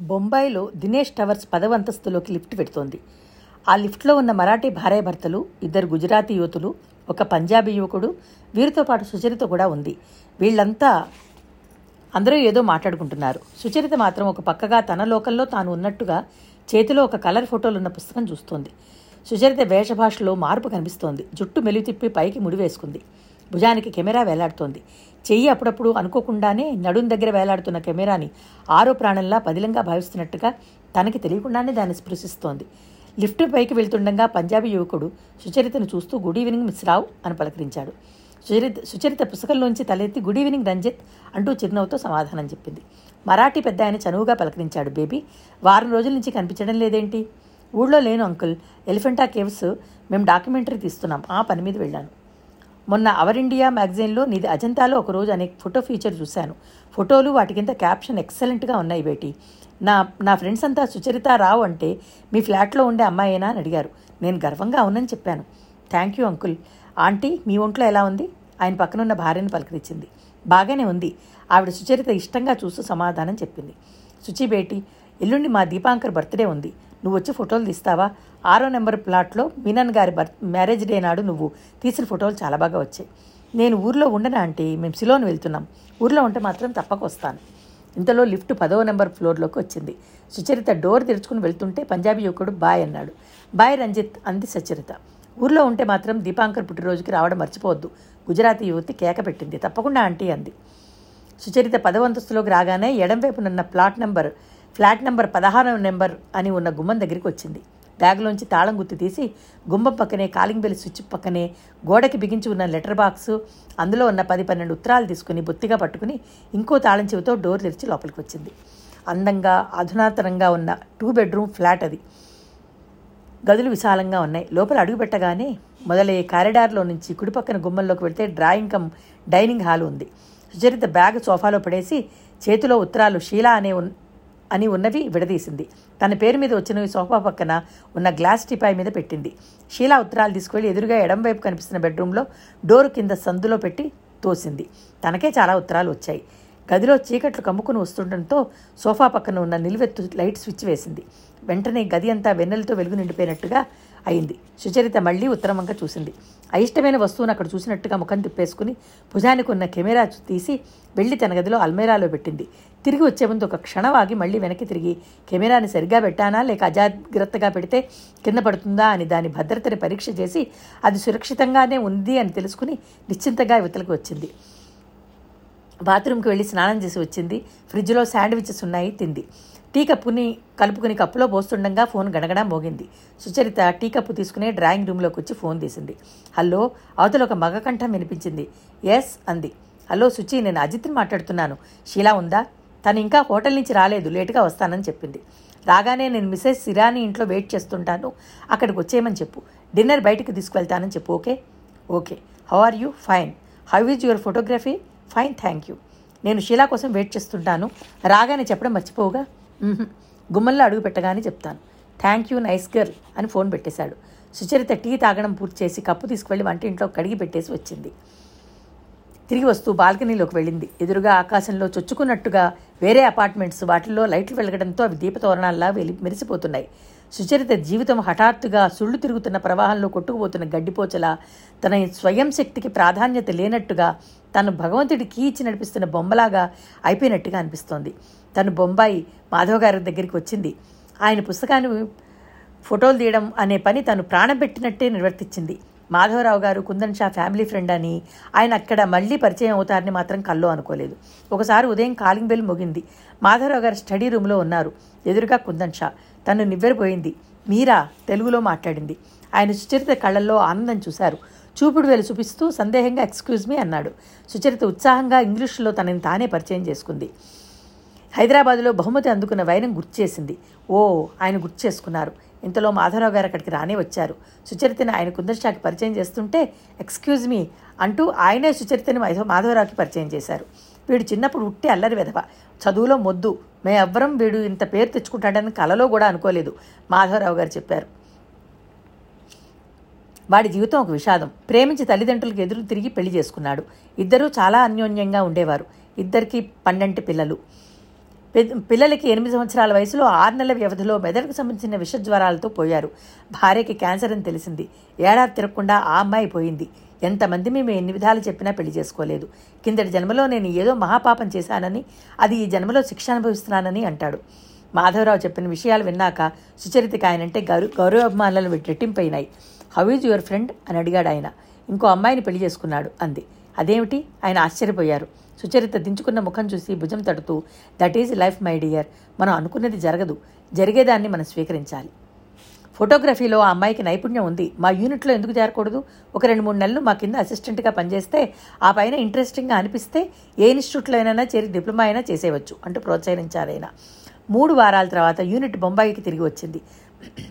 బొంబాయిలో Dinesh towers పదవంతస్తులోకి lift పెడుతోంది. ఆ లిఫ్ట్లో ఉన్న మరాఠీ భార్యాభర్తలు ఇద్దరు గుజరాతీ యువతులు ఒక పంజాబీ యువకుడు వీరితో పాటు సుచరిత కూడా ఉంది. వీళ్ళంతా అందరూ ఏదో మాట్లాడుకుంటున్నారు. సుచరిత మాత్రం ఒక పక్కగా తన లోకల్లో తాను ఉన్నట్టుగా చేతిలో ఒక కలర్ ఫోటోలు ఉన్న పుస్తకం చూస్తోంది. సుచరిత వేషభాషలో మార్పు కనిపిస్తోంది. జుట్టు మెలివి పైకి ముడి వేసుకుంది భుజానికి కెమెరా వేలాడుతోంది. చెయ్యి అప్పుడప్పుడు అనుకోకుండానే నడుం దగ్గర వేలాడుతున్న కెమెరాని ఆరో ప్రాణంలా పదిలంగా భావిస్తున్నట్టుగా తనకి తెలియకుండానే దాన్ని స్పృశిస్తోంది. లిఫ్ట్ పైకి వెళ్తుండగా పంజాబీ యువకుడు సుచరితను చూస్తూ గుడ్ ఈవినింగ్ మిస్ రావు అని పలకరించాడు. సుచరిత సుచరిత పుస్తకంలోంచి తలెత్తి గుడ్ ఈవినింగ్ రంజిత్ అంటూ చిరునవ్వుతో సమాధానం చెప్పింది. మరాఠీ పెద్ద ఆయన చనువుగా పలకరించాడు. బేబీ వారం రోజుల నుంచి కనిపించడం లేదేంటి? ఊళ్ళో లేను అంకుల్. ఎలిఫెంటా కేవ్స్ మేము డాక్యుమెంటరీ తీస్తున్నాం. ఆ పని మీద వెళ్ళాను. మొన్న అవర్ ఇండియా మ్యాగజైన్లో నీది అజంతాలో ఒకరోజు అనేక ఫోటో ఫీచర్ చూశాను. ఫోటోలు వాటి కింద క్యాప్షన్ ఎక్సలెంట్గా ఉన్నాయి బేటి. నా నా ఫ్రెండ్స్ అంతా సుచరిత రావు అంటే మీ ఫ్లాట్లో ఉండే అమ్మాయేనా అని అడిగారు. నేను గర్వంగా అవునని చెప్పాను. Thank you uncle. ఆంటీ మీ ఒంట్లో ఎలా ఉంది? ఆయన పక్కనున్న భార్యను పలకరించింది. బాగానే ఉంది. ఆవిడ సుచరిత ఇష్టంగా చూస్తూ సమాధానం చెప్పింది. సుచి బేటి ఎల్లుండి మా దీపాంకర్ బర్త్డే ఉంది. నువ్వు వచ్చి ఫోటోలు తీస్తావా? ఆరో నెంబర్ ప్లాట్లో మీనన్ గారి బర్త్ మ్యారేజ్ డే నాడు నువ్వు తీసిన ఫోటోలు చాలా బాగా వచ్చాయి. నేను ఊర్లో ఉండనా అంటే మేము సిలోన్ వెళ్తున్నాం. ఊర్లో ఉంటే మాత్రం తప్పక వస్తాను. ఇంతలో లిఫ్ట్ పదవ నెంబర్ ఫ్లోర్లోకి వచ్చింది. సుచరిత డోర్ తెరుచుకుని వెళ్తుంటే పంజాబీ యువకుడు బాయ్ అన్నాడు. బాయ్ రంజిత్ అంది సుచరిత ఊర్లో ఉంటే మాత్రం దీపాంకర్ పుట్టినరోజుకి రావడం మర్చిపోవద్దు. గుజరాతీ యువతి కేక పెట్టింది. తప్పకుండా ఆంటీ అంది. సుచరిత పదవంతస్తులోకి రాగానే ఎడంవైపునున్న ప్లాట్ నెంబర్ ఫ్లాట్ నెంబర్ పదహారు నెంబర్ అని ఉన్న గుమ్మం దగ్గరికి వచ్చింది. బ్యాగ్లోంచి తాళం గుర్తు తీసి గుమ్మం పక్కనే కాలింగ్ బెల్ స్విచ్ పక్కనే గోడకి బిగించి ఉన్న లెటర్ బాక్స్ అందులో ఉన్న పది పన్నెండు ఉత్తరాలు తీసుకుని బొత్తిగా పట్టుకుని ఇంకో తాళం చెవితో డోర్ తెరిచి లోపలికి వచ్చింది. అందంగా అధునాతనంగా ఉన్న టూ బెడ్రూమ్ ఫ్లాట్ అది. గదులు విశాలంగా ఉన్నాయి. లోపల అడుగు పెట్టగానే మొదలయ్యే కారిడార్లో నుంచి కుడిపక్కన గుమ్మంలోకి వెళ్తే డ్రాయింగ్ కమ్ డైనింగ్ హాల్ ఉంది. సుచరిత బ్యాగ్ సోఫాలో పడేసి చేతిలో ఉత్తరాలు షీలా అనే ఉన్ అని ఉన్నవి విడదీసింది. తన పేరు మీద వచ్చినవి సోఫా పక్కన ఉన్న గ్లాస్ టిపాయ్ మీద పెట్టింది. షీలా ఉత్తరాలు తీసుకువెళ్ళి ఎదురుగా ఎడం వైపు కనిపిస్తున్న బెడ్రూమ్లో డోరు కింద సందులో పెట్టి తోసింది. తనకే చాలా ఉత్తరాలు వచ్చాయి. గదిలో చీకట్లు కమ్ముకుని వస్తుండటంతో సోఫా పక్కన ఉన్న నిలువెత్తు లైట్ స్విచ్ వేసింది. వెంటనే గది అంతా వెన్నెలతో వెలుగు నిండిపోయినట్టుగా అయింది. సుచరిత మళ్ళీ ఉత్తరమంగా చూసింది. అయిష్టమైన వస్తువును అక్కడ చూసినట్టుగా ముఖం తిప్పేసుకుని భుజానికి ఉన్న కెమెరా తీసి వెళ్ళి తన గదిలో అల్మేరాలో పెట్టింది. తిరిగి వచ్చే ముందు ఒక క్షణం ఆగి మళ్ళీ వెనక్కి తిరిగి కెమెరాని సరిగ్గా పెట్టానా? లేక అజాగ్రత్తగా పెడితే కింద పడుతుందా? అని దాని భద్రతని పరీక్ష చేసి అది సురక్షితంగానే ఉంది అని తెలుసుకుని నిశ్చింతగా యువతలకు వచ్చింది. బాత్రూమ్కి వెళ్ళి స్నానం చేసి వచ్చింది. ఫ్రిడ్జ్లో శాండ్విచెస్ ఉన్నాయి తింది. టీ కప్పుని కలుపుకుని కప్పులో పోస్తుండగా ఫోన్ గడగడా మోగింది. సుచరిత టీ కప్పు తీసుకుని డ్రాయింగ్ రూమ్లోకి వచ్చి ఫోన్ తీసింది. హలో అవతల ఒక మగ కంఠం వినిపించింది. ఎస్ అంది. హలో సుచి నేను అజిత్ని మాట్లాడుతున్నాను. షీలా ఉందా? తను ఇంకా హోటల్ నుంచి రాలేదు. లేటుగా వస్తానని చెప్పింది. రాగానే నేను మిసెస్ సిరాని ఇంట్లో వెయిట్ చేస్తుంటాను. అక్కడికి వచ్చేయమని చెప్పు. డిన్నర్ బయటికి తీసుకువెళ్తానని చెప్పు okay? Okay. How are you fine how is your photography fine thank you నేను షీలా కోసం వెయిట్ చేస్తుంటాను. రాగానే చెప్పడం మర్చిపోగా గుమ్మంలో అడుగు పెట్టగానే చెప్తాను. థ్యాంక్ యూ నైస్ గర్ల్ అని ఫోన్ పెట్టేశాడు. సుచరిత టీ తాగడం పూర్తి చేసి కప్పు తీసుకువెళ్ళి వంటింట్లో కడిగి పెట్టేసి వచ్చింది. తిరిగి వస్తూ బాల్కనీలోకి వెళ్ళింది. ఎదురుగా ఆకాశంలో చొచ్చుకున్నట్టుగా వేరే అపార్ట్మెంట్స్ వాటిల్లో లైట్లు వెలగడంతో అవి దీపతోరణాల్లా వెలి మెరిసిపోతున్నాయి. సుచరిత జీవితం హఠాత్తుగా సుళ్ళు తిరుగుతున్న ప్రవాహంలో కొట్టుకుపోతున్న గడ్డిపోచలా తన స్వయం శక్తికి ప్రాధాన్యత లేనట్టుగా తను భగవంతుడికి ఇచ్చి నడిపిస్తున్న బొమ్మలాగా అయిపోయినట్టుగా అనిపిస్తోంది. తను బొంబాయి మాధవ్ గారి దగ్గరికి వచ్చింది. ఆయన పుస్తకాన్ని ఫోటోలు తీయడం అనే పని తను ప్రాణం పెట్టినట్టే నిర్వర్తించింది. మాధవరావు గారు కుందన్ షా ఫ్యామిలీ ఫ్రెండ్ అని ఆయన అక్కడ మళ్ళీ పరిచయం అవుతారని మాత్రం కల్లో అనుకోలేదు. ఒకసారి ఉదయం కాలింగ్ బెల్ ముగింది. మాధవరావు గారు స్టడీ రూమ్లో ఉన్నారు. ఎదురుగా కుందన్ షా. తను నివ్వెరపోయింది. మీరా? తెలుగులో మాట్లాడింది. ఆయన సుచరిత కళ్ళల్లో ఆనందం చూశారు. చూపుడు వేలు చూపిస్తూ సందేహంగా ఎక్స్క్యూజ్ మీ అన్నాడు. సుచరిత ఉత్సాహంగా ఇంగ్లీషులో తనని తానే పరిచయం చేసుకుంది. హైదరాబాద్లో బహుమతి అందుకున్న వైరం గుర్తు చేసింది ఓ ఆయన గుర్తు చేసుకున్నారు ఇంతలో మాధవరావు గారు అక్కడికి రానే వచ్చారు. సుచరితని ఆయన కుందర్షాకి పరిచయం చేస్తుంటే ఎక్స్క్యూజ్ మీ అంటూ ఆయనే సుచరితని మాధవరావుకి పరిచయం చేశారు. వీడు చిన్నప్పుడు ఉట్టి అల్లరి వెధవ. చదువులో మొద్దు. మే ఎవ్వరం వీడు ఇంత పేరు తెచ్చుకుంటాడని కలలో కూడా అనుకోలేదు మాధవరావు గారు చెప్పారు. వాడి జీవితం ఒక విషాదం. ప్రేమించి తల్లిదండ్రులకు ఎదురు తిరిగి పెళ్ళి చేసుకున్నాడు. ఇద్దరూ చాలా అన్యోన్యంగా ఉండేవారు. ఇద్దరికీ పన్నెండు పిల్లలు. పిల్లలకి ఎనిమిది సంవత్సరాల వయసులో ఆరు నెలల వ్యవధిలో మెదడుకు సంబంధించిన విషజ్వరాలతో పోయారు. భార్యకి క్యాన్సర్ అని తెలిసింది. ఏడాది తిరగకుండా ఆ అమ్మాయి పోయింది. ఎంతమంది మేము ఎన్ని విధాలు చెప్పినా పెళ్ళి చేసుకోలేదు. కిందటి జన్మలో నేను ఏదో మహాపాపం చేశానని అది ఈ జన్మలో శిక్ష అనుభవిస్తున్నానని అంటాడు. మాధవరావు చెప్పిన విషయాలు విన్నాక సుచరితకి ఆయనంటే గౌరవ గౌరవాభిమానాలు రెట్టింపైనాయి. హౌ ఈజ్ యువర్ ఫ్రెండ్ అని అడిగాడు ఆయన. ఇంకో అమ్మాయిని పెళ్ళి చేసుకున్నాడు అంది. అదేమిటి? ఆయన ఆశ్చర్యపోయారు. సుచరిత దించుకున్న ముఖం చూసి భుజం తడుతూ that is life my dear మనం అనుకున్నది జరగదు. జరిగేదాన్ని మనం స్వీకరించాలి. ఫోటోగ్రఫీలో ఆ అమ్మాయికి నైపుణ్యం ఉంది. మా యూనిట్లో ఎందుకు చేరకూడదు? ఒక రెండు మూడు నెలలు మా కింద అసిస్టెంట్గా పనిచేస్తే ఆ పైన ఇంట్రెస్టింగ్గా అనిపిస్తే ఏ ఇన్స్టిట్యూట్లో అయినా చేరి డిప్లొమా అయినా చేసేయవచ్చు అంటూ ప్రోత్సహించాలైనా మూడు వారాల తర్వాత యూనిట్ బొంబాయికి తిరిగి వచ్చింది.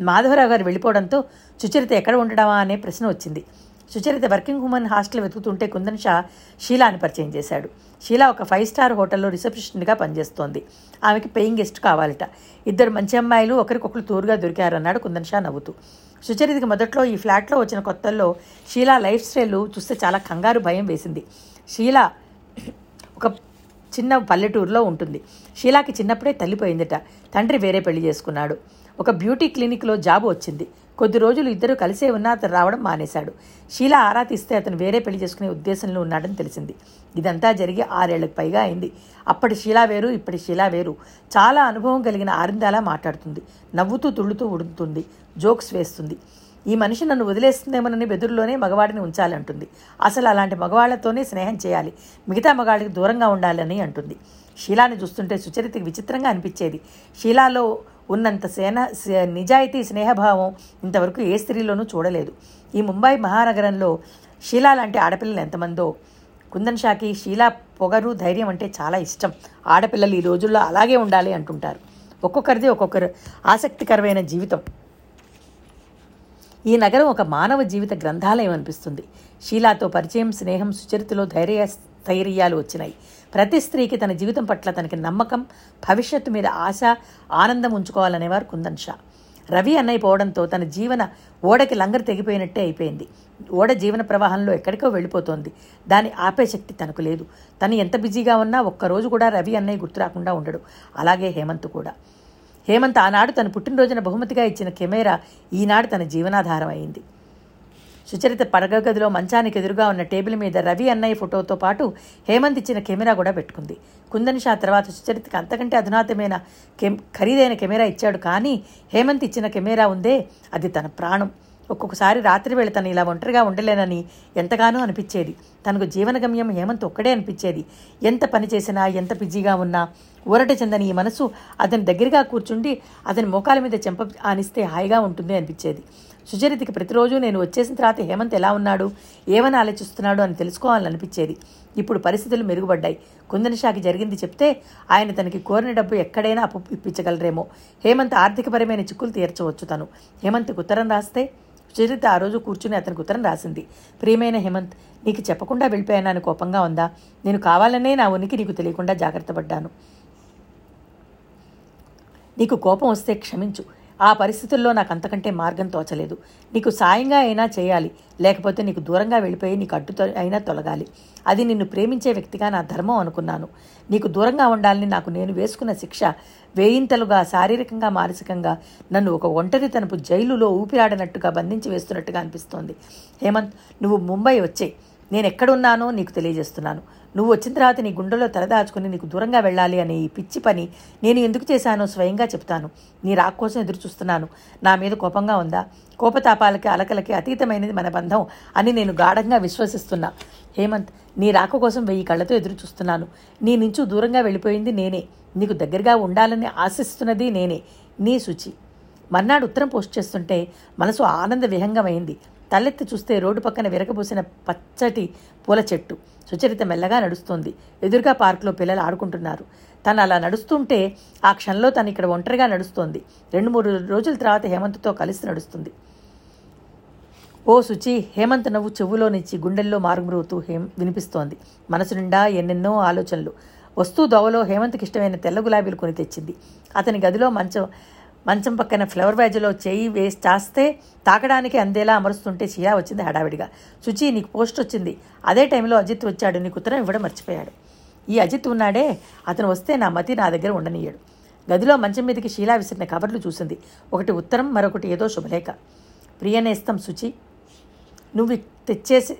మాధవరావు గారు వెళ్ళిపోవడంతో సుచరిత ఎక్కడ ఉండడమా అనే ప్రశ్న వచ్చింది. సుచరిత వర్కింగ్ ఉమెన్ హాస్టల్ వెతుకుతుంటే కుందన్ షా షీలాని పరిచయం చేశాడు. షీలా ఒక ఫైవ్ స్టార్ హోటల్లో రిసెప్షనిస్ట్గా పనిచేస్తోంది. ఆమెకి పేయింగ్ గెస్ట్ కావాలట. ఇద్దరు మంచి అమ్మాయిలు ఒకరికొకరు తూరుగా దొరికారన్నాడు కుందన్ షా నవ్వుతూ. సుచరితకి మొదట్లో ఈ ఫ్లాట్లో వచ్చిన కొత్తల్లో షీలా లైఫ్ స్టైల్ చూస్తే చాలా కంగారు భయం వేసింది. షీలా ఒక చిన్న పల్లెటూరులో ఉంటుంది. షీలాకి చిన్నప్పుడే తల్లిపోయిందట తండ్రి వేరే పెళ్ళి చేసుకున్నాడు. ఒక బ్యూటీ క్లినిక్లో జాబ్ వచ్చింది. కొద్ది రోజులు ఇద్దరు కలిసే ఉన్నా అతను రావడం మానేశాడు. షీలా ఆరా తీస్తే అతను వేరే పెళ్ళి చేసుకునే ఉద్దేశంలో ఉన్నాడని తెలిసింది. ఇదంతా జరిగి ఆరేళ్ళకు పైగా అయింది. అప్పటి షీలా వేరు ఇప్పటి షీలా వేరు. చాలా అనుభవం కలిగిన ఆరిందాలా మాట్లాడుతుంది. నవ్వుతూ తుళ్ళుతూ ఉడుతుంది జోక్స్ వేస్తుంది. ఈ మనిషి నన్ను వదిలేస్తుందేమోనని బెదురులోనే మగవాడిని ఉంచాలంటుంది. అసలు అలాంటి మగవాళ్ళతోనే స్నేహం చేయాలి. మిగతా మగవాళ్ళకి దూరంగా ఉండాలని అంటుంది. షీలాని చూస్తుంటే సుచరితకి విచిత్రంగా అనిపించేది. షీలాలో ఉన్నంత సేన నిజాయితీ స్నేహభావం ఇంతవరకు ఏ స్త్రీలోనూ చూడలేదు. ఈ ముంబై మహానగరంలో షీలా లాంటి ఆడపిల్లలు ఎంతమందో. కుందన్ షాకి షీలా పొగరు ధైర్యం అంటే చాలా ఇష్టం. ఆడపిల్లలు ఈ రోజుల్లో అలాగే ఉండాలి అంటుంటారు. ఒక్కొక్కరిది ఒక్కొక్కరు ఆసక్తికరమైన జీవితం. ఈ నగరం ఒక మానవ జీవిత గ్రంథాలయం అనిపిస్తుంది. షీలాతో పరిచయం స్నేహం సుచరితలో ధైర్య స్థైర్యాలు వచ్చినాయి. ప్రతి స్త్రీకి తన జీవితం పట్ల తనకి నమ్మకం భవిష్యత్తు మీద ఆశ ఆనందం ఉంచుకోవాలనేవారు కుందన్ షా. రవి అన్నయ్య పోవడంతో తన జీవన ఓడకి లంగరు తెగిపోయినట్టే అయిపోయింది. ఓడ జీవన ప్రవాహంలో ఎక్కడికో వెళ్ళిపోతోంది. దాన్ని ఆపే శక్తి తనకు లేదు. తను ఎంత బిజీగా ఉన్నా ఒక్కరోజు కూడా రవి అన్నయ్య గుర్తు రాకుండా ఉండడు. అలాగే హేమంత్ కూడా. హేమంత్ ఆనాడు తన పుట్టినరోజున బహుమతిగా ఇచ్చిన కెమెరా ఈనాడు తన జీవనాధారం అయింది సుచరిత పడగ గదిలో మంచానికి ఎదురుగా ఉన్న టేబుల్ మీద రవి అన్నయ్య ఫోటోతో పాటు హేమంత్ ఇచ్చిన కెమెరా కూడా పెట్టుకుంది. కుందనిషా తర్వాత సుచరితకి అంతకంటే అధునాతమైన కె ఖరీదైన కెమెరా ఇచ్చాడు కానీ హేమంత్ ఇచ్చిన కెమెరా ఉందే అది తన ప్రాణం. ఒక్కొక్కసారి రాత్రి వేళ తను ఇలా ఒంటరిగా ఉండలేనని ఎంతగానో అనిపించేది. తనకు జీవనగమ్యం హేమంత్ ఒక్కడే అనిపించేది. ఎంత పని చేసినా ఎంత బిజీగా ఉన్నా ఊరట చెందని ఈ మనసు అతని దగ్గరగా కూర్చుండి అతని మోకాల మీద చెంప ఆనిస్తే హాయిగా ఉంటుంది అనిపించేది. సుచరితకి ప్రతిరోజు నేను వచ్చేసిన తర్వాత హేమంత్ ఎలా ఉన్నాడు ఏమని ఆలోచిస్తున్నాడు అని తెలుసుకోవాలని అనిపించేది ఇప్పుడు పరిస్థితులు మెరుగుపడ్డాయి. కుందనిషాకి జరిగింది చెప్తే ఆయన తనకి కోరిన డబ్బు ఎక్కడైనా అప్పు ఇప్పించగలరేమో. హేమంత్ ఆర్థికపరమైన చిక్కులు తీర్చవచ్చు తను. హేమంత్కి ఉత్తరం రాస్తే సుచరిత ఆ రోజు కూర్చుని అతనికి ఉత్తరం రాసింది. ప్రియమైన హేమంత్ నీకు చెప్పకుండా వెళ్ళిపోయానని కోపంగా ఉందా? నేను కావాలనే నా ఉనికి నీకు తెలియకుండా జాగ్రత్త పడ్డాను. నీకు కోపం వస్తే క్షమించు. ఆ పరిస్థితుల్లో నాకు అంతకంటే మార్గం తోచలేదు. నీకు సాయంగా అయినా చేయాలి. లేకపోతే నీకు దూరంగా వెళ్ళిపోయి నీకు అడ్డు అయినా తొలగాలి. అది నిన్ను ప్రేమించే వ్యక్తిగా నా ధర్మం అనుకున్నాను. నీకు దూరంగా ఉండాలని నాకు నేను వేసుకున్న శిక్ష వేయింతలుగా శారీరకంగా మానసికంగా నన్ను ఒక ఒంటరి తనపు జైలులో ఊపిరాడినట్టుగా బంధించి వేస్తున్నట్టుగా అనిపిస్తోంది. హేమంత్ నువ్వు ముంబై వచ్చే నేను ఎక్కడున్నానో నీకు తెలియజేస్తున్నాను. నువ్వు వచ్చిన తర్వాత నీ గుండెలో తలదాచుకుని నీకు దూరంగా వెళ్ళాలి అనే ఈ పిచ్చి పని నేను ఎందుకు చేశానో స్వయంగా చెప్తాను. నీ రాక్ కోసం ఎదురు చూస్తున్నాను నా మీద కోపంగా ఉందా? కోపతాపాలకి అలకలకి అతీతమైనది మన బంధం అని నేను గాఢంగా విశ్వసిస్తున్నా. హేమంత్ నీ రాక కోసం వెయ్యి కళ్ళతో ఎదురు చూస్తున్నాను నీ నుంచి దూరంగా వెళ్ళిపోయింది నేనే. నీకు దగ్గరగా ఉండాలని ఆశిస్తున్నది నేనే. నీ శుచి మర్నాడు ఉత్తరం పోస్ట్ చేస్తుంటే మనసు ఆనంద విహంగమైంది తలెత్తి చూస్తే రోడ్డు పక్కన విరగబూసిన పచ్చటి పూల చెట్టు. సుచరిత మెల్లగా నడుస్తోంది. ఎదురుగా పార్కులో పిల్లలు ఆడుకుంటున్నారు. తను అలా నడుస్తుంటే ఆ క్షణంలో తను ఇక్కడ ఒంటరిగా నడుస్తోంది. రెండు మూడు రోజుల తర్వాత హేమంత్తో కలిసి నడుస్తుంది. ఓ శుచి హేమంత్ నవ్వు చెవులో నుంచి గుండెల్లో మారుమ్రోతూ హేం వినిపిస్తోంది. మనసు నిండా ఎన్నెన్నో ఆలోచనలు. వస్తూ దోవలో హేమంత్కి ఇష్టమైన తెల్ల గులాబీలు కొని తెచ్చింది. అతని గదిలో మంచం మంచం పక్కన ఫ్లవర్ వ్యాజ్లో చేయి వేసి చాస్తే తాకడానికి అందేలా అమరుస్తుంటే షియా వచ్చింది హడావిడిగా. శుచి నీకు పోస్ట్ వచ్చింది. అదే టైంలో అజిత్ వచ్చాడు. నీకు ఉత్తరం ఇవ్వడం మర్చిపోయాడు. ఈ అజిత్ ఉన్నాడే. అతను వస్తే నా మతి నా దగ్గర ఉండనీయడు. గదిలో మంచం మీదకి షీలా విసిరిన కవర్లు చూసింది. ఒకటి ఉత్తరం మరొకటి ఏదో శుభలేఖ. ప్రియనేస్తం శుచి నువ్వు తెచ్చేసి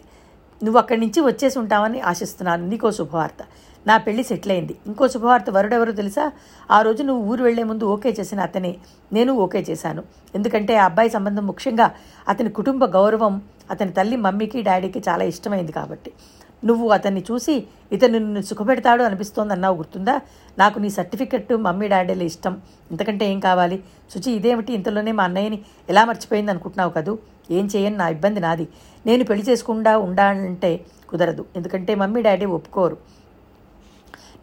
నువ్వు అక్కడి నుంచి వచ్చేసి ఉంటావని ఆశిస్తున్నాను. నీకో శుభవార్త. నా పెళ్ళి సెటిల్ అయింది ఇంకో శుభవార్త వరుడెవరో తెలుసా? ఆ రోజు నువ్వు ఊరు వెళ్ళే ముందు ఓకే చేసిన అతనే. నేను ఓకే చేశాను. ఎందుకంటే ఆ అబ్బాయి సంబంధం ముఖ్యంగా అతని కుటుంబ గౌరవం అతని తల్లి మమ్మీకి డాడీకి చాలా ఇష్టమైంది కాబట్టి. నువ్వు అతన్ని చూసి ఇతను నిన్ను సుఖపెడతాడు అనిపిస్తోంది అన్నావు గుర్తుందా? నాకు నీ సర్టిఫికెట్ మమ్మీ డాడీల ఇష్టం. ఇంతకంటే ఏం కావాలి? శుచి ఇదేమిటి? ఇంతలోనే మా అన్నయ్యని ఎలా మర్చిపోయింది అనుకుంటున్నావు కదూ? ఏం చేయని? నా ఇబ్బంది నాది. నేను పెళ్ళి చేసుకుండా ఉండాలంటే కుదరదు. ఎందుకంటే మమ్మీ డాడీ ఒప్పుకోరు.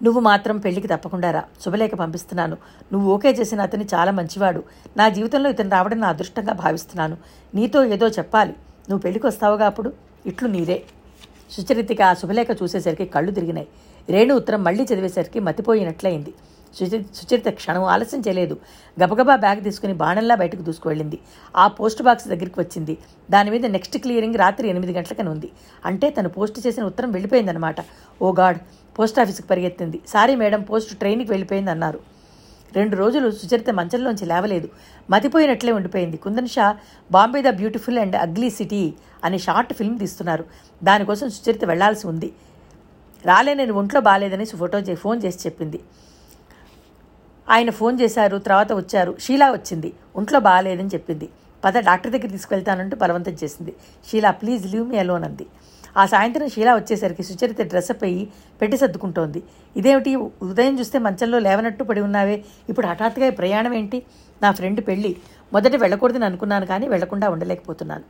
నువ్వు మాత్రం పెళ్ళికి తప్పకుండా రా. శుభలేఖ పంపిస్తున్నాను. నువ్వు ఓకే చేసిన అతని చాలా మంచివాడు. నా జీవితంలో ఇతను రావడం నా అదృష్టంగా భావిస్తున్నాను. నీతో ఏదో చెప్పాలి. నువ్వు పెళ్ళికి వస్తావుగా అప్పుడు? ఇట్లు నీరే. సుచరితకి ఆ శుభలేఖ చూసేసరికి కళ్ళు తిరిగినాయి. రేణు ఉత్తరం మళ్ళీ చదివేసరికి మతిపోయినట్లయింది. సుచరి సుచరిత క్షణం ఆలస్యం చేయలేదు. గబగబా బ్యాగ్ తీసుకుని బాణంలా బయటకు దూసుకువెళ్ళింది. ఆ పోస్ట్ బాక్స్ దగ్గరికి వచ్చింది. దాని మీద నెక్స్ట్ క్లియరింగ్ రాత్రి ఎనిమిది గంటలకని ఉంది. అంటే తను పోస్ట్ చేసిన ఉత్తరం వెళ్ళిపోయిందనమాట ఓ గాడ్! పోస్ట్ ఆఫీస్కి పరిగెత్తింది. సారీ మేడం పోస్ట్ ట్రైన్కి వెళ్ళిపోయింది అన్నారు రెండు రోజులు సుచరిత మంచంలోంచి లేవలేదు. మతిపోయినట్లే ఉండిపోయింది. Kundan Shah Bombay the beautiful and ugly city అనే షార్ట్ ఫిల్మ్ తీస్తున్నారు. దానికోసం సుచరిత వెళ్ళాల్సి ఉంది. రాలే నేను ఒంట్లో బాగాలేదని ఫోటో ఫోన్ చేసి చెప్పింది. ఆయన ఫోన్ చేశారు తర్వాత వచ్చారు. షీలా వచ్చింది. ఒంట్లో బాగాలేదని చెప్పింది. పద డాక్టర్ దగ్గర తీసుకెళ్తానంటూ బలవంతం చేసింది. Sheela please leave me alone అంది. ఆ సాయంత్రం షీలా వచ్చేసరికి సుచరిత డ్రెస్అప్ అయ్యి పెట్టి సర్దుకుంటోంది. ఇదేమిటి? ఉదయం చూస్తే మంచంలో లేవనట్టు పడి ఉన్నావే. ఇప్పుడు హఠాత్తుగా ప్రయాణం ఏంటి? నా ఫ్రెండ్ పెళ్ళి. మొదట వెళ్ళకూడదని అనుకున్నాను కానీ వెళ్ళకుండా ఉండలేకపోతున్నాను.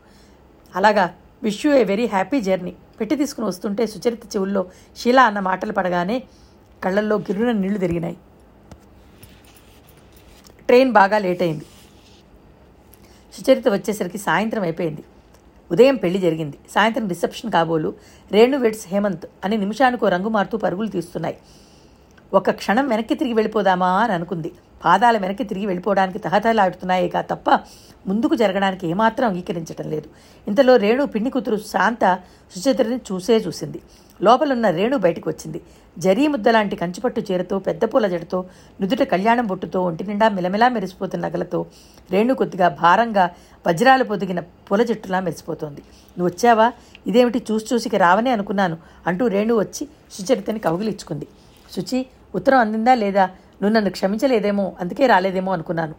అలాగా? Wish you a very happy journey. పెట్టి తీసుకుని వస్తుంటే సుచరిత చెవుల్లో షీలా అన్న మాటలు పడగానే కళ్ళల్లో గిరున నీళ్ళు తిరిగినాయి. ట్రైన్ బాగా లేట్ అయింది. సుచరిత వచ్చేసరికి సాయంత్రం అయిపోయింది. ఉదయం పెళ్ళి జరిగింది. సాయంత్రం రిసెప్షన్ కాబోలు రేణు వెడ్స్ హేమంత్ అని నిమిషానికో రంగు మారుతూ పరుగులు తీస్తున్నాయి. ఒక క్షణం వెనక్కి తిరిగి వెళ్ళిపోదామా అని అనుకుంది. పాదాల వెనక్కి తిరిగి వెళ్ళిపోవడానికి తహతలాడుతున్నాయేగా తప్ప ముందుకు జరగడానికి ఏమాత్రం అంగీకరించడం లేదు. ఇంతలో రేణు పిండి కూతురు శాంత సుచిత్రని చూసే చూసింది. లోపలున్న రేణు బయటకు వచ్చింది. జరీ ముద్దలాంటి కంచిపట్టు చీరతో పెద్ద పూల జడతో నుదుట కళ్యాణం బొట్టుతో ఒంటి నిండా మిలమిలా మెరిసిపోతున్న నగలతో రేణు కొద్దిగా భారంగా వజ్రాలు పొదిగిన పూల చెట్టులా మెరిసిపోతోంది. నువ్వు వచ్చావా? ఇదేమిటి? చూసి చూసికి రావనే అనుకున్నాను అంటూ రేణు వచ్చి సుచరితని కౌగిలిచ్చుకుంది శుచి ఉత్తరం అందిందా లేదా? నువ్వు నన్ను క్షమించలేదేమో అందుకే రాలేదేమో అనుకున్నాను.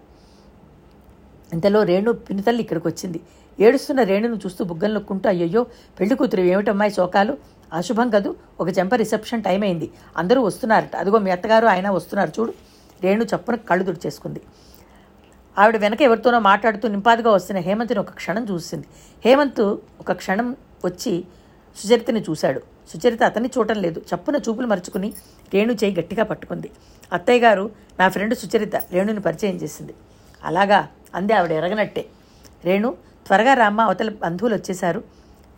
ఇంతలో రేణు పినితల్లి ఇక్కడికి వచ్చింది ఏడుస్తున్న రేణును చూస్తూ బుగ్గలు నొక్కుంటూ అయ్యయ్యో పెళ్ళి కూతురు ఏమిటమ్మాయి శోకాలు? అశుభం కదూ. ఒక చెంప రిసెప్షన్ టైం అయింది. అందరూ వస్తున్నారట. అదిగో మీ అత్తగారు ఆయన వస్తున్నారు చూడు. రేణు చప్పున కళ్ళు తుడిచేసుకుంది. ఆవిడ వెనక ఎవరితోనో మాట్లాడుతూ నింపాదిగా వస్తున్న హేమంత్ని ఒక క్షణం చూసింది. హేమంత్ ఒక క్షణం వచ్చి సుచరితని చూశాడు. సుచరిత అతన్ని చూడటం లేదు. చప్పున చూపులు మరుచుకుని రేణు చేయి గట్టిగా పట్టుకుంది. అత్తయ్య గారు నా ఫ్రెండ్ సుచరిత రేణుని పరిచయం చేసింది. అలాగా? అంది ఆవిడ ఎరగనట్టే. రేణు త్వరగా రామ్మ అవతల బంధువులు వచ్చేశారు.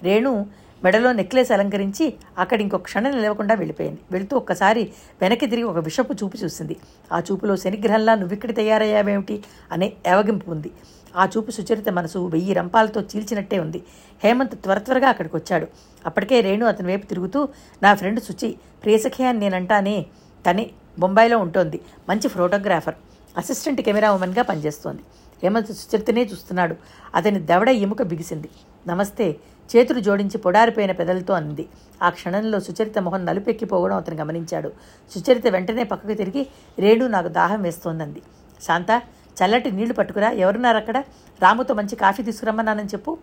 రేణు మెడలో నెక్లెస్ అలంకరించి అక్కడ ఇంకొక క్షణం నిలవకుండా వెళ్ళిపోయింది. వెళుతూ ఒక్కసారి వెనక్కి తిరిగి ఒక విషపు చూపు చూసింది. ఆ చూపులో శనిగ్రహంలా నువ్విక్కడ తయారయ్యావేమిటి? అనే ఏవగింపు ఉంది. ఆ చూపు సుచరిత మనసు వెయ్యి రంపాలతో చీల్చినట్టే ఉంది. హేమంత్ త్వర త్వరగా అక్కడికి వచ్చాడు అప్పటికే రేణు అతని వైపు తిరుగుతూ నా ఫ్రెండ్ సుచి ప్రియసఖి అని నేనంటానే తనే బొంబాయిలో ఉంటోంది. మంచి ఫోటోగ్రాఫర్. అసిస్టెంట్ కెమెరా ఉమెన్గా పనిచేస్తోంది. హేమంత్ సుచరితనే చూస్తున్నాడు. అతని దవడ ఎముక బిగిసింది. నమస్తే చేతులు జోడించి పొడారిపోయిన పెదలతో అంది. ఆ క్షణంలో సుచరిత మొహం నలుపెక్కిపోవడం అతను గమనించాడు. సుచరిత వెంటనే పక్కకు తిరిగి రేణు నాకు దాహం వేస్తోందంది. శాంత చల్లటి నీళ్ళు పట్టుకురా. ఎవరున్నారు అక్కడ? రాముతో మంచి కాఫీ తీసుకురమ్మన్నానని చెప్పు.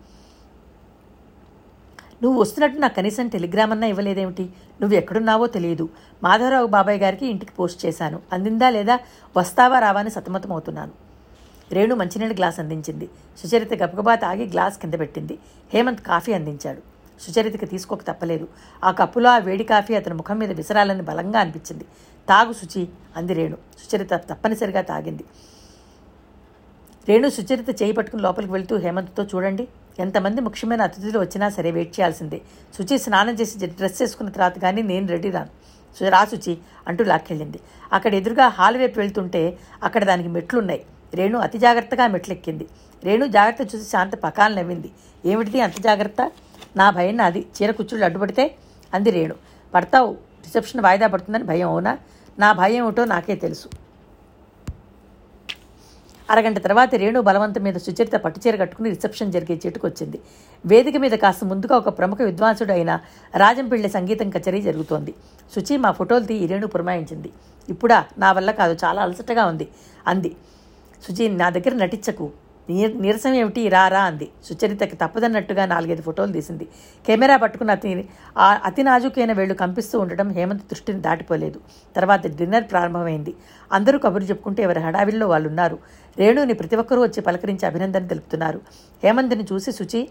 నువ్వు వస్తున్నట్టు నాకు కనీసం టెలిగ్రామ్ అన్నా ఇవ్వలేదేమిటి? నువ్వు ఎక్కడున్నావో తెలియదు. మాధవరావు బాబాయ్ గారికి ఇంటికి పోస్ట్ చేశాను. అందిందా లేదా? వస్తావా రావా అని సతమతమవుతున్నాను. రేణు మంచినీళ్ళ గ్లాస్ అందించింది. సుచరిత గబగబా తాగి గ్లాస్ కింద పెట్టింది. హేమంత్ కాఫీ అందించాడు. సుచరితకి తీసుకోక తప్పలేదు. ఆ కప్పులో ఆ వేడి కాఫీ అతని ముఖం మీద విసరాలని బలంగా అనిపించింది. తాగు శుచి అంది రేణు. సుచరిత తప్పనిసరిగా తాగింది. రేణు సుచరిత చేయి పట్టుకుని లోపలికి వెళ్తూ హేమంత్తో చూడండి. ఎంతమంది ముఖ్యమైన అతిథులు వచ్చినా సరే వెయిట్ చేయాల్సిందే. శుచి స్నానం చేసి డ్రెస్ వేసుకున్న తర్వాత కానీ నేను రెడీ రాను సు- రా శుచి అంటూ లాక్కెళ్ళింది. అక్కడ ఎదురుగా హాల్ వైపు వెళ్తుంటే అక్కడ దానికి మెట్లున్నాయి. రేణు అతి జాగ్రత్తగా మెట్లెక్కింది. రేణు జాగ్రత్త చూసి శాంత పకాలు నవ్వింది. ఏమిటిది అంత జాగ్రత్త? నా భయం నాది. చీర కుచ్చుళ్ళు అడ్డుపడితే అంది రేణు. పడతావు. రిసెప్షన్ వాయిదా పడుతుందని భయం అవునా? నా భయం ఏమిటో నాకే తెలుసు. అరగంట తర్వాత రేణు బలవంతం మీద సుచరిత పట్టుచీర కట్టుకుని రిసెప్షన్ జరిగే చెట్టుకు వచ్చింది. వేదిక మీద కాస్త ముందుగా ఒక ప్రముఖ విద్వాంసుడు అయిన రాజంపిళ్ళి సంగీతం కచేరీ జరుగుతోంది. శుచి మా ఫోటోలు తీ రేణు పురమాయించింది. ఇప్పుడా? నా వల్ల కాదు. చాలా అలసటగా ఉంది. అంది. సుజీ నా దగ్గర నటించకు. నీరసం ఏమిటి? రారా అంది. సుచరితకి తప్పదన్నట్టుగా నాలుగైదు ఫోటోలు తీసింది. కెమెరా పట్టుకున్న అతి ఆ అతి నాజుకైన వేళ్ళు కంపిస్తూ ఉండడం హేమంత్ దృష్టిని దాటిపోలేదు. తర్వాత డిన్నర్ ప్రారంభమైంది. అందరూ కబురు చెప్పుకుంటే ఎవరి హడావిల్లో వాళ్ళు ఉన్నారు రేణుని ప్రతి ఒక్కరూ వచ్చి పలకరించి అభినందన తెలుపుతున్నారు. హేమంత్ని చూసి సుచి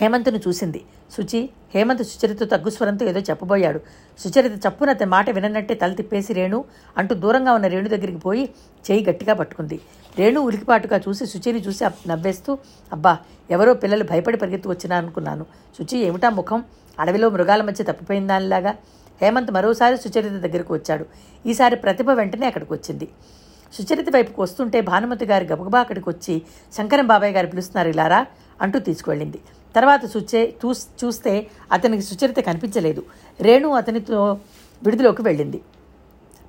హేమంత్ను చూసింది. శుచి హేమంత్ సుచరిత తగ్గుస్వరంతో ఏదో చెప్పబోయాడు. సుచరిత చప్పున అతని మాట వినన్నట్టే తల తిప్పేసి రేణు అంటూ దూరంగా ఉన్న రేణు దగ్గరికి పోయి చేయి గట్టిగా పట్టుకుంది. రేణు ఉలికిపాటుగా చూసి శుచిని చూసి నవ్వేస్తూ అబ్బా ఎవరో పిల్లలు భయపడి పరిగెత్తు వచ్చినా అనుకున్నాను. శుచి ఏమిటా ముఖం? అడవిలో మృగాల మధ్య తప్పిపోయిందానిలాగా హేమంత్ మరోసారి సుచరిత దగ్గరకు వచ్చాడు. ఈసారి ప్రతిభ వెంటనే అక్కడికి వచ్చింది. సుచరిత వైపుకు వస్తుంటే భానుమతి గారి గబగబా అక్కడికి వచ్చి శంకరం బాబాయ్ గారు పిలుస్తున్నారు ఇలారా? అంటూ తీసుకువెళ్ళింది. తర్వాత సుచే చూ చూస్తే అతనికి సుచరిత కనిపించలేదు. రేణు అతనితో విడుదలోకి వెళ్ళింది.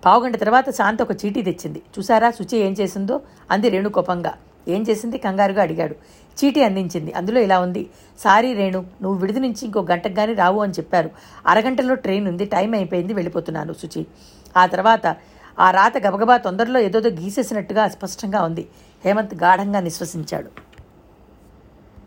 పావుగంట తర్వాత శాంత ఒక చీటీ తెచ్చింది. చూసారా సుచి ఏం చేసిందో? అంది రేణు కోపంగా. ఏం చేసింది? కంగారుగా అడిగాడు. చీటీ అందించింది. అందులో ఇలా ఉంది. సారీ రేణు నువ్వు విడిది నుంచి ఇంకో గంటకు కానీ రావు అని చెప్పారు. అరగంటలో ట్రైన్ ఉంది టైం అయిపోయింది వెళ్ళిపోతున్నాను సుచి. ఆ తర్వాత ఆ రాత గబగబా తొందరలో ఏదోదో గీసేసినట్టుగా స్పష్టంగా ఉంది. హేమంత్ గాఢంగా నిశ్వసించాడు.